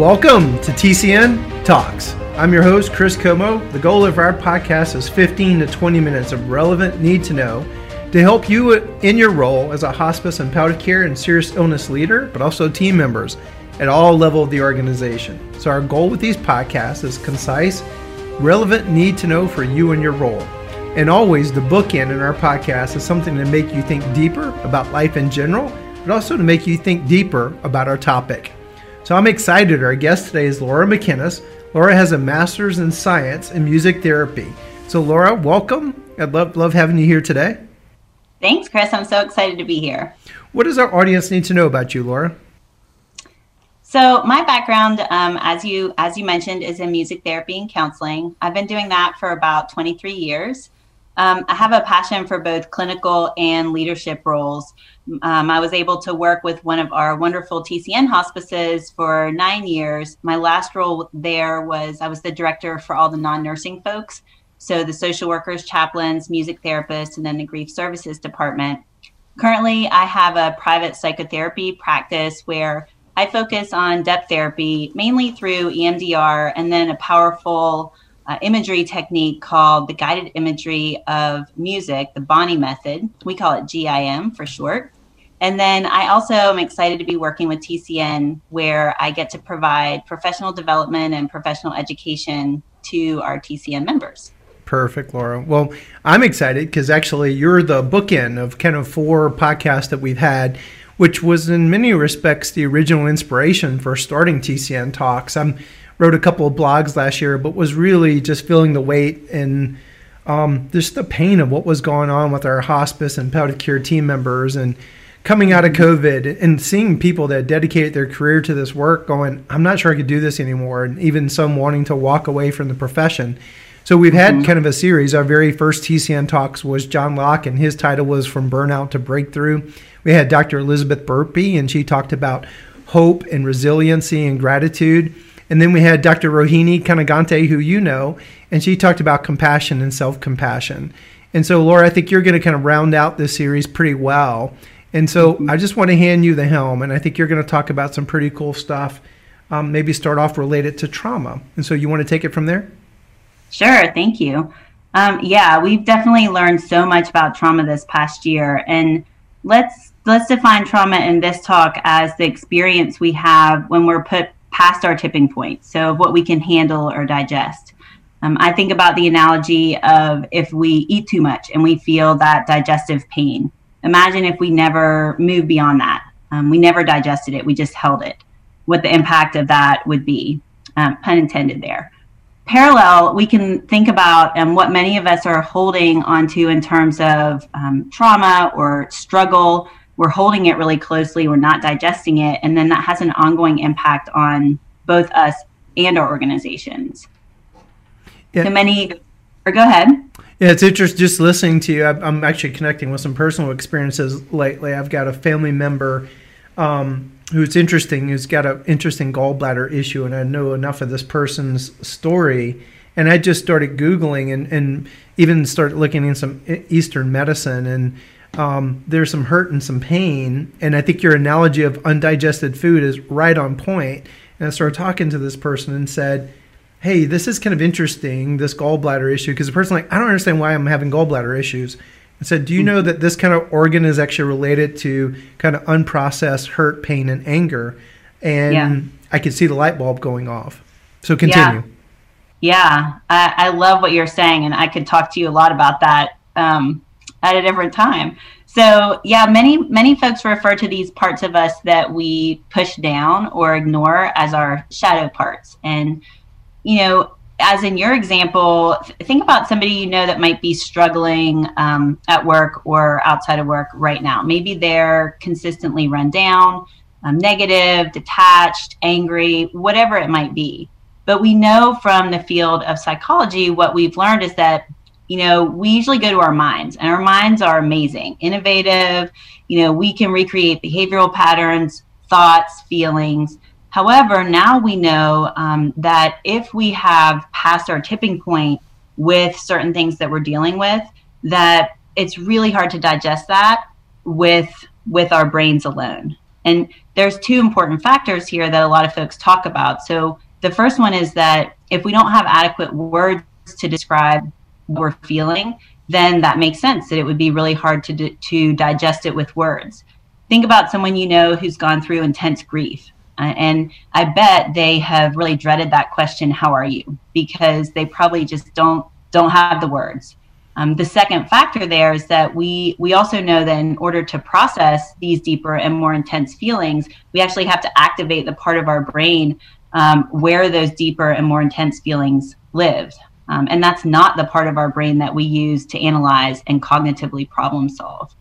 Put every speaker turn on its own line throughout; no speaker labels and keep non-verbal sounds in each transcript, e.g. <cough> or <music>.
Welcome to TCN Talks. I'm your host, Chris Comeaux. The goal of our podcast is 15 to 20 minutes of relevant need to know to help you in your role as a hospice and palliative care and serious illness leader, but also team members at all level of the organization. So our goal with these podcasts is concise, relevant need to know for you and your role. And always the bookend in our podcast is something to make you think deeper about life in general, but also to make you think deeper about our topic. So I'm excited. Our guest today is Laura McInnes. Laura has a master's in science and music therapy. So Laura, welcome. I'd love love having you here today.
Thanks, Chris. I'm so excited to be here.
What does our audience need to know about you, Laura?
So my background, um, as you as you mentioned, is in music therapy and counseling. I've been doing that for about 23 years. Um, I have a passion for both clinical and leadership roles. Um, I was able to work with one of our wonderful TCN hospices for nine years. My last role there was I was the director for all the non nursing folks. So the social workers, chaplains, music therapists, and then the grief services department. Currently, I have a private psychotherapy practice where I focus on depth therapy mainly through EMDR and then a powerful uh, imagery technique called the guided imagery of music, the Bonny method. We call it GIM for short. And then I also am excited to be working with TCN, where I get to provide professional development and professional education to our TCN members.
Perfect, Laura. Well, I'm excited because actually you're the bookend of kind of four podcasts that we've had, which was in many respects the original inspiration for starting TCN Talks. I'm wrote a couple of blogs last year, but was really just feeling the weight and um, just the pain of what was going on with our hospice and palliative care team members and coming out of COVID and seeing people that dedicated their career to this work going, I'm not sure I could do this anymore. And even some wanting to walk away from the profession. So we've had mm-hmm. kind of a series. Our very first TCN talks was John Locke, and his title was From Burnout to Breakthrough. We had Dr. Elizabeth Burpee, and she talked about hope and resiliency and gratitude. And then we had Dr. Rohini Kanagante, who you know, and she talked about compassion and self compassion. And so, Laura, I think you're going to kind of round out this series pretty well. And so. I just want to hand you the helm, and I think you're going to talk about some pretty cool stuff. Um, maybe start off related to trauma. And so, you want to take it from there?
Sure. Thank you. Um, yeah, we've definitely learned so much about trauma this past year, and let's let's define trauma in this talk as the experience we have when we're put past our tipping point. So, what we can handle or digest. Um, I think about the analogy of if we eat too much and we feel that digestive pain. Imagine if we never moved beyond that. Um, we never digested it, we just held it. What the impact of that would be, um, pun intended there. Parallel, we can think about um, what many of us are holding onto in terms of um, trauma or struggle we're holding it really closely, we're not digesting it, and then that has an ongoing impact on both us and our organizations. Yeah. So many, or go ahead.
Yeah, it's interesting just listening to you. I'm actually connecting with some personal experiences lately. I've got a family member um, who's interesting, who's got an interesting gallbladder issue, and I know enough of this person's story. And I just started Googling and, and even started looking in some Eastern medicine. And um, there's some hurt and some pain. And I think your analogy of undigested food is right on point. And I started talking to this person and said, Hey, this is kind of interesting, this gallbladder issue, because the person like, I don't understand why I'm having gallbladder issues. I said, Do you know that this kind of organ is actually related to kind of unprocessed hurt, pain, and anger? And yeah. I could see the light bulb going off. So continue.
Yeah, yeah. I, I, love what you're saying, and I could talk to you a lot about that. Um, at a different time. So yeah, many many folks refer to these parts of us that we push down or ignore as our shadow parts. And you know, as in your example, think about somebody you know that might be struggling um, at work or outside of work right now. Maybe they're consistently run down, um, negative, detached, angry, whatever it might be. But we know from the field of psychology, what we've learned is that you know, we usually go to our minds, and our minds are amazing, innovative. You know, we can recreate behavioral patterns, thoughts, feelings. However, now we know um, that if we have passed our tipping point with certain things that we're dealing with, that it's really hard to digest that with with our brains alone. And there's two important factors here that a lot of folks talk about. So the first one is that if we don't have adequate words to describe what we're feeling, then that makes sense that it would be really hard to, to digest it with words. Think about someone you know who's gone through intense grief. And I bet they have really dreaded that question, "How are you?" Because they probably just don't don't have the words. Um, the second factor there is that we we also know that in order to process these deeper and more intense feelings, we actually have to activate the part of our brain um, where those deeper and more intense feelings live. Um, and that's not the part of our brain that we use to analyze and cognitively problem solve.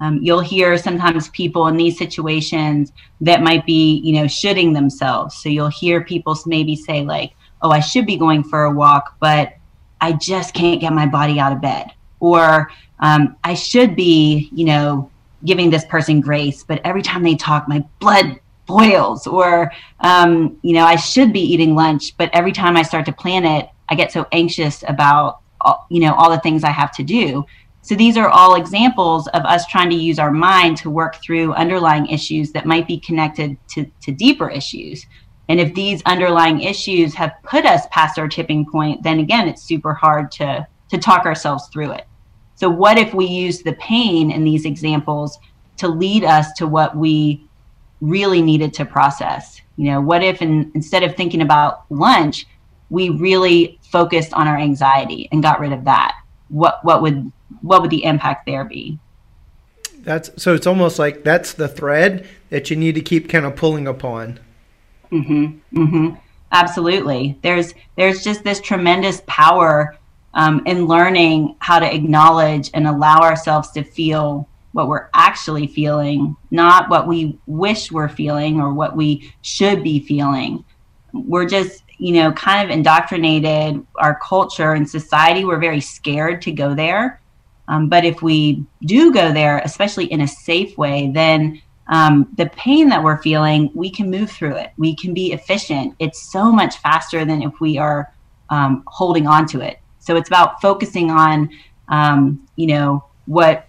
Um, you'll hear sometimes people in these situations that might be, you know, shooting themselves. So you'll hear people maybe say like, "Oh, I should be going for a walk, but I just can't get my body out of bed," or um, "I should be, you know, giving this person grace, but every time they talk, my blood boils," or um, you know, "I should be eating lunch, but every time I start to plan it, I get so anxious about, you know, all the things I have to do." So these are all examples of us trying to use our mind to work through underlying issues that might be connected to, to deeper issues. And if these underlying issues have put us past our tipping point, then again, it's super hard to, to talk ourselves through it. So, what if we use the pain in these examples to lead us to what we really needed to process? You know, what if in, instead of thinking about lunch, we really focused on our anxiety and got rid of that? What what would what would the impact there be?
That's so it's almost like that's the thread that you need to keep kind of pulling upon.
Mhm. Mhm. Absolutely. There's there's just this tremendous power um, in learning how to acknowledge and allow ourselves to feel what we're actually feeling, not what we wish we're feeling or what we should be feeling. We're just, you know, kind of indoctrinated our culture and society. We're very scared to go there. Um, but if we do go there, especially in a safe way, then um, the pain that we're feeling, we can move through it. We can be efficient. It's so much faster than if we are um, holding on to it. So it's about focusing on, um, you know, what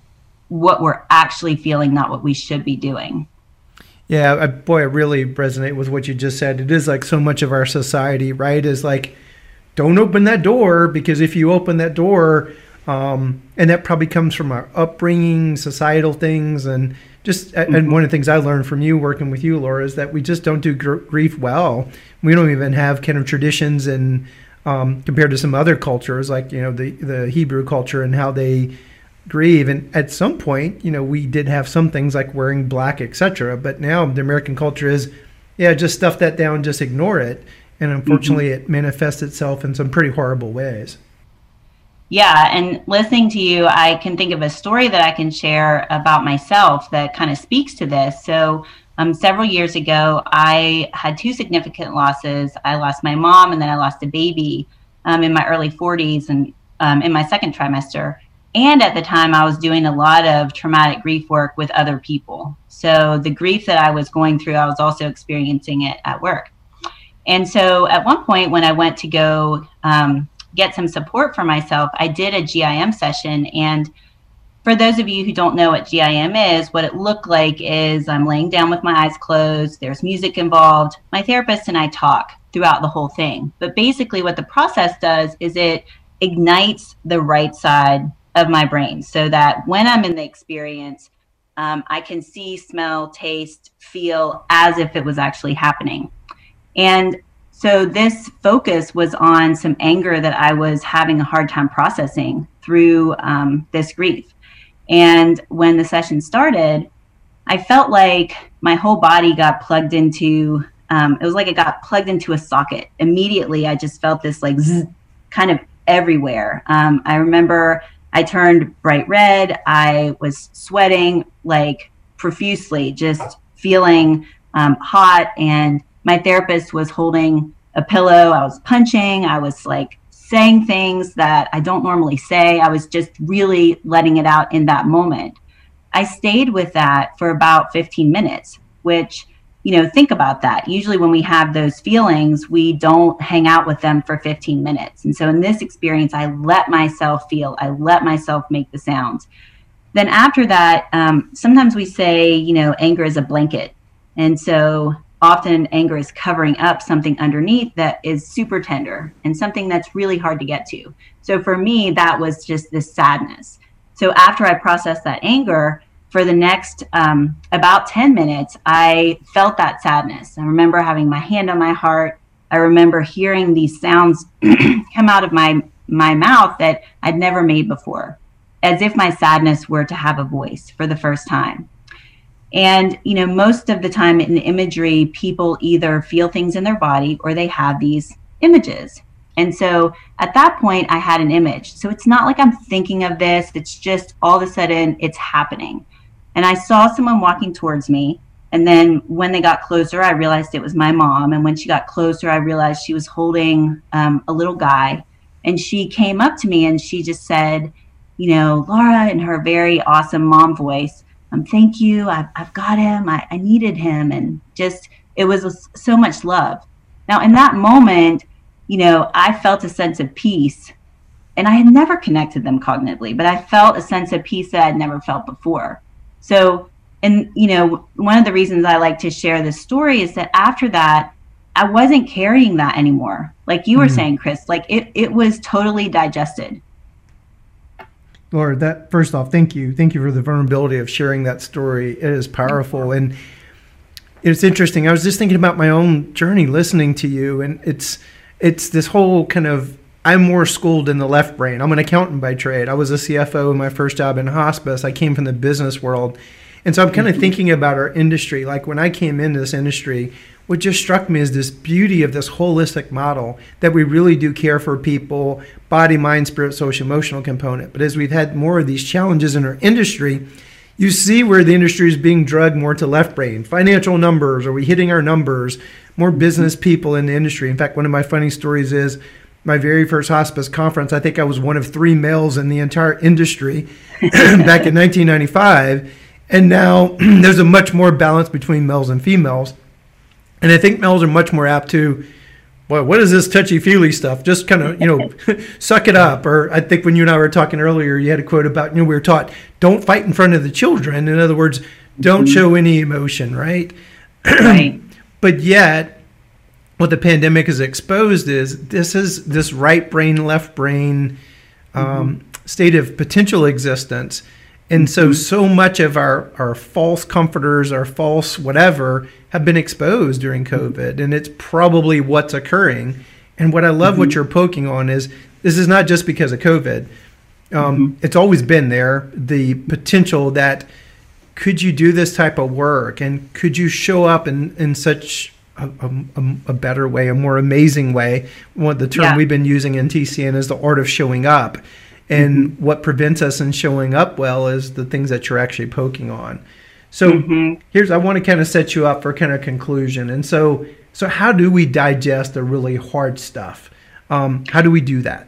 what we're actually feeling, not what we should be doing.
Yeah, I, boy, I really resonate with what you just said. It is like so much of our society, right? Is like, don't open that door because if you open that door, um, and that probably comes from our upbringing, societal things, and just mm-hmm. and one of the things I learned from you working with you, Laura, is that we just don't do gr- grief well. We don't even have kind of traditions and um, compared to some other cultures, like you know the the Hebrew culture and how they grieve. And at some point, you know, we did have some things like wearing black, etc. But now the American culture is, yeah, just stuff that down, just ignore it. And unfortunately, mm-hmm. it manifests itself in some pretty horrible ways.
Yeah, and listening to you, I can think of a story that I can share about myself that kind of speaks to this. So, um, several years ago, I had two significant losses. I lost my mom, and then I lost a baby um, in my early 40s and um, in my second trimester. And at the time, I was doing a lot of traumatic grief work with other people. So, the grief that I was going through, I was also experiencing it at work. And so, at one point, when I went to go um, get some support for myself, I did a GIM session. And for those of you who don't know what GIM is, what it looked like is I'm laying down with my eyes closed, there's music involved. My therapist and I talk throughout the whole thing. But basically, what the process does is it ignites the right side of my brain so that when I'm in the experience, um, I can see, smell, taste, feel as if it was actually happening. And so this focus was on some anger that I was having a hard time processing through um, this grief. And when the session started, I felt like my whole body got plugged into. Um, it was like it got plugged into a socket. Immediately, I just felt this like zzz, kind of everywhere. Um, I remember I turned bright red. I was sweating like profusely, just feeling um, hot and my therapist was holding a pillow. I was punching. I was like saying things that I don't normally say. I was just really letting it out in that moment. I stayed with that for about 15 minutes, which, you know, think about that. Usually, when we have those feelings, we don't hang out with them for 15 minutes. And so, in this experience, I let myself feel, I let myself make the sounds. Then, after that, um, sometimes we say, you know, anger is a blanket And so often anger is covering up something underneath that is super tender and something that's really hard to get to. So for me, that was just this sadness. So after I processed that anger, for the next um, about 10 minutes, I felt that sadness. I remember having my hand on my heart. I remember hearing these sounds <clears throat> come out of my, my mouth that I'd never made before, as if my sadness were to have a voice for the first time. And, you know, most of the time in imagery, people either feel things in their body or they have these images. And so at that point, I had an image. So it's not like I'm thinking of this, it's just all of a sudden it's happening. And I saw someone walking towards me. And then when they got closer, I realized it was my mom. And when she got closer, I realized she was holding um, a little guy. And she came up to me and she just said, you know, Laura, in her very awesome mom voice, um, thank you. I've, I've got him. I, I needed him. And just, it was so much love. Now, in that moment, you know, I felt a sense of peace. And I had never connected them cognitively, but I felt a sense of peace that I'd never felt before. So, and, you know, one of the reasons I like to share this story is that after that, I wasn't carrying that anymore. Like you were mm saying, Chris, like it, it was totally digested.
Laura, that first off, thank you. Thank you for the vulnerability of sharing that story. It is powerful. And it's interesting. I was just thinking about my own journey listening to you, and it's it's this whole kind of I'm more schooled in the left brain. I'm an accountant by trade. I was a CFO in my first job in hospice. I came from the business world. And so I'm kind of mm-hmm. thinking about our industry. Like when I came into this industry, what just struck me is this beauty of this holistic model that we really do care for people, body, mind, spirit, social, emotional component. But as we've had more of these challenges in our industry, you see where the industry is being drugged more to left brain. Financial numbers, are we hitting our numbers? More business people in the industry. In fact, one of my funny stories is my very first hospice conference, I think I was one of three males in the entire industry <laughs> back in 1995. And now <clears throat> there's a much more balance between males and females. And I think males are much more apt to, well, what is this touchy feely stuff? Just kind of, you know, <laughs> suck it up. Or I think when you and I were talking earlier, you had a quote about, you know, we were taught, don't fight in front of the children. In other words, don't mm-hmm. show any emotion, right? <clears throat> right. but yet, what the pandemic has exposed is this is this right brain, left brain um, mm-hmm. state of potential existence. And so, mm-hmm. so much of our, our false comforters, our false whatever, have been exposed during mm-hmm. COVID. And it's probably what's occurring. And what I love mm-hmm. what you're poking on is this is not just because of COVID. Um, mm-hmm. It's always been there. The potential that could you do this type of work and could you show up in, in such a, a, a, better way, a more amazing way. What the term yeah. we've been using in TCN is the art of showing up. And mm-hmm. what prevents us in showing up well is the things that you're actually poking on. So mm-hmm. here's I want to kind of set you up for kind of conclusion. And so so how do we digest the really hard stuff? Um, how do we do that?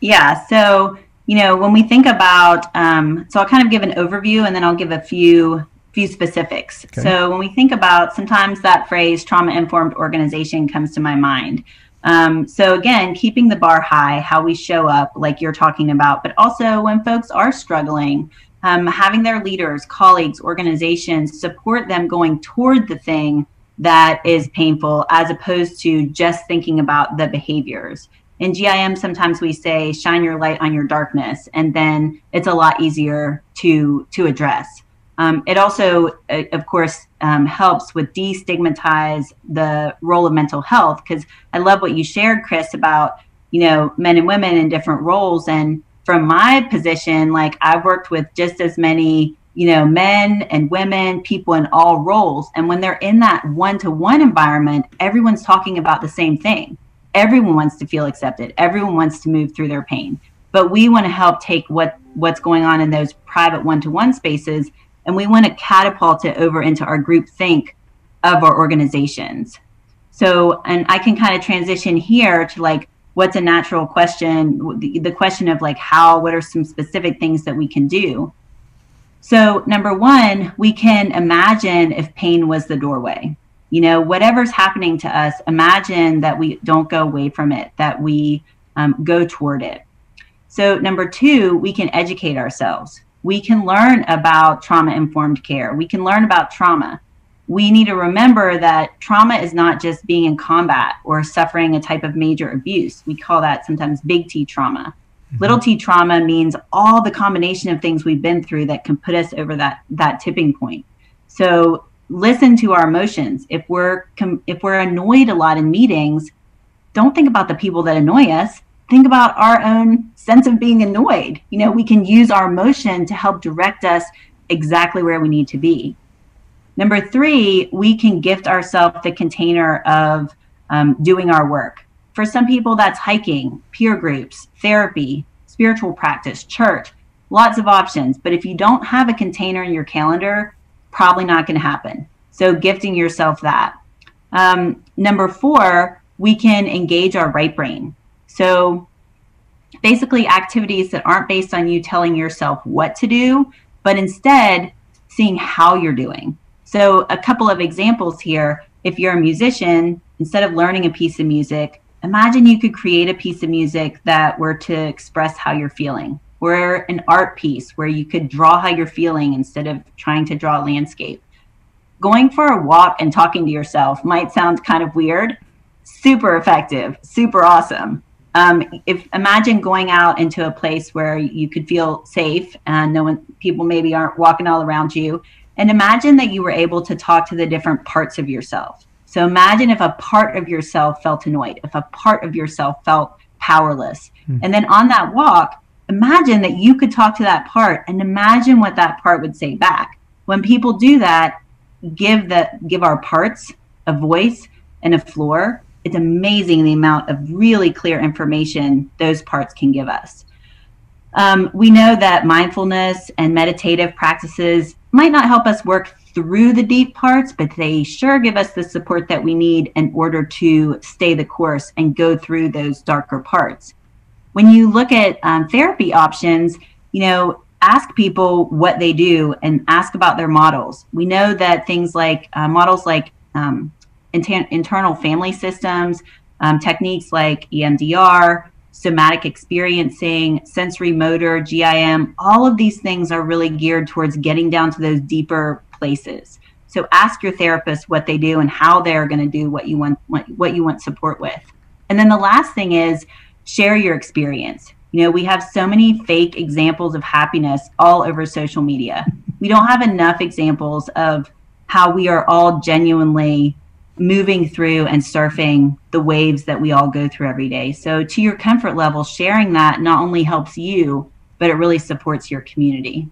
Yeah. So you know when we think about um, so I'll kind of give an overview and then I'll give a few few specifics. Okay. So when we think about sometimes that phrase trauma informed organization comes to my mind. Um, so again, keeping the bar high, how we show up, like you're talking about, but also when folks are struggling, um, having their leaders, colleagues, organizations support them going toward the thing that is painful, as opposed to just thinking about the behaviors. In GIM, sometimes we say shine your light on your darkness, and then it's a lot easier to to address. Um, it also, uh, of course, um, helps with destigmatize the role of mental health because I love what you shared, Chris, about you know men and women in different roles. And from my position, like I've worked with just as many you know men and women, people in all roles. And when they're in that one-to-one environment, everyone's talking about the same thing. Everyone wants to feel accepted. Everyone wants to move through their pain. But we want to help take what what's going on in those private one-to-one spaces and we want to catapult it over into our group think of our organizations. So, and I can kind of transition here to like, what's a natural question? The, the question of like, how, what are some specific things that we can do? So, number one, we can imagine if pain was the doorway. You know, whatever's happening to us, imagine that we don't go away from it, that we um, go toward it. So, number two, we can educate ourselves we can learn about trauma informed care. We can learn about trauma. we need to remember that trauma is not just being in combat or suffering a type of major abuse. We call that sometimes big T trauma. Mm-hmm. Little t trauma means all the combination of things we've been through that can put us over that that tipping point. So listen to our emotions. If we're if we're annoyed a lot in meetings, don't think about the people that annoy us. Think about our own sense of being annoyed. You know, we can use our emotion to help direct us exactly where we need to be. Number three, we can gift ourselves the container of um, doing our work. For some people, that's hiking, peer groups, therapy, spiritual practice, church, lots of options. But if you don't have a container in your calendar, probably not going to happen. So, gifting yourself that. Um, number four, we can engage our right brain. So, basically, activities that aren't based on you telling yourself what to do, but instead seeing how you're doing. So, a couple of examples here. If you're a musician, instead of learning a piece of music, imagine you could create a piece of music that were to express how you're feeling, or an art piece where you could draw how you're feeling instead of trying to draw a landscape. Going for a walk and talking to yourself might sound kind of weird, super effective, super awesome. Um, if imagine going out into a place where you could feel safe and no one people maybe aren't walking all around you and imagine that you were able to talk to the different parts of yourself. So imagine if a part of yourself felt annoyed, if a part of yourself felt powerless. Hmm. And then on that walk, imagine that you could talk to that part and imagine what that part would say back. When people do that, give the give our parts a voice and a floor. It's amazing the amount of really clear information those parts can give us. Um, we know that mindfulness and meditative practices might not help us work through the deep parts, but they sure give us the support that we need in order to stay the course and go through those darker parts. When you look at um, therapy options, you know, ask people what they do and ask about their models. We know that things like uh, models like um, inter- internal family systems, um, techniques like EMDR, somatic experiencing, sensory motor, GIM, all of these things are really geared towards getting down to those deeper places. So ask your therapist what they do and how they're going to do what you want what you want support with. And then the last thing is share your experience. You know, we have so many fake examples of happiness all over social media. We don't have enough examples of how we are all genuinely moving through and surfing the waves that we all go through every day. So, to your comfort level, sharing that not only helps you, but it really supports your community.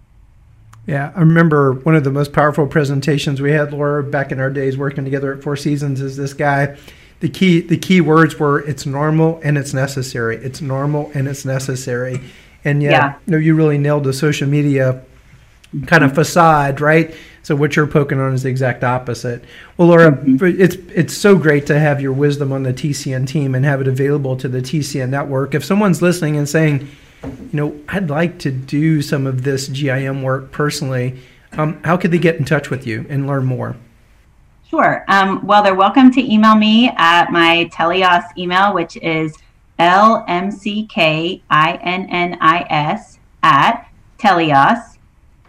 Yeah, I remember one of the most powerful presentations we had, Laura, back in our days working together at Four Seasons. Is this guy? The key the key words were it's normal and it's necessary. It's normal and it's necessary. And yet, yeah. you know, you really nailed the social media kind of facade, right? So what you're poking on is the exact opposite. Well, Laura, mm-hmm. it's it's so great to have your wisdom on the TCN team and have it available to the TCN network. If someone's listening and saying, you know, I'd like to do some of this GIM work personally, um, how could they get in touch with you and learn more?
Sure. Um, well, they're welcome to email me at my Teleios email, which is lmckinnis at Teleios,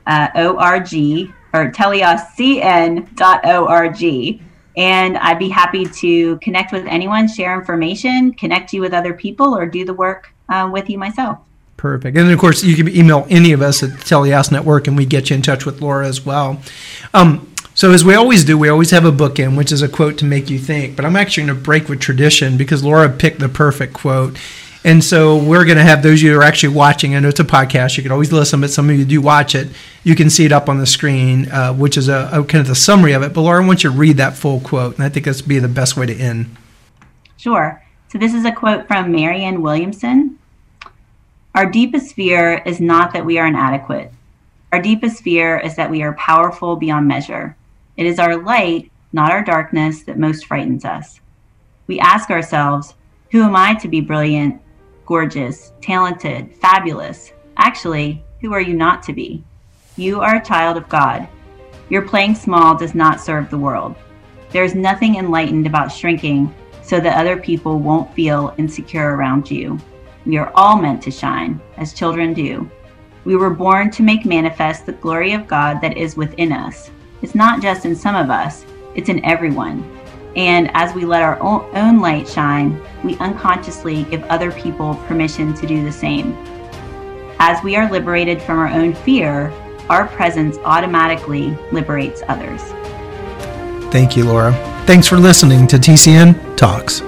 uh, O-R-G, or teleioscn.org. And I'd be happy to connect with anyone, share information, connect you with other people, or do the work uh, with you myself.
Perfect. And of course, you can email any of us at Teleios Network, and we get you in touch with Laura as well. Um, so, as we always do, we always have a book in, which is a quote to make you think. But I'm actually going to break with tradition because Laura picked the perfect quote. And so we're going to have those of you who are actually watching. I know it's a podcast. You can always listen, but some of you do watch it. You can see it up on the screen, uh, which is a, a, kind of the summary of it. But Laura, I want you to read that full quote, and I think that's be the best way to end.
Sure. So this is a quote from Marianne Williamson. Our deepest fear is not that we are inadequate. Our deepest fear is that we are powerful beyond measure. It is our light, not our darkness, that most frightens us. We ask ourselves, who am I to be brilliant, gorgeous, talented, fabulous. Actually, who are you not to be? You are a child of God. Your playing small does not serve the world. There is nothing enlightened about shrinking so that other people won't feel insecure around you. We are all meant to shine, as children do. We were born to make manifest the glory of God that is within us. It's not just in some of us, it's in everyone. And as we let our own light shine, we unconsciously give other people permission to do the same. As we are liberated from our own fear, our presence automatically liberates others.
Thank you, Laura. Thanks for listening to TCN Talks.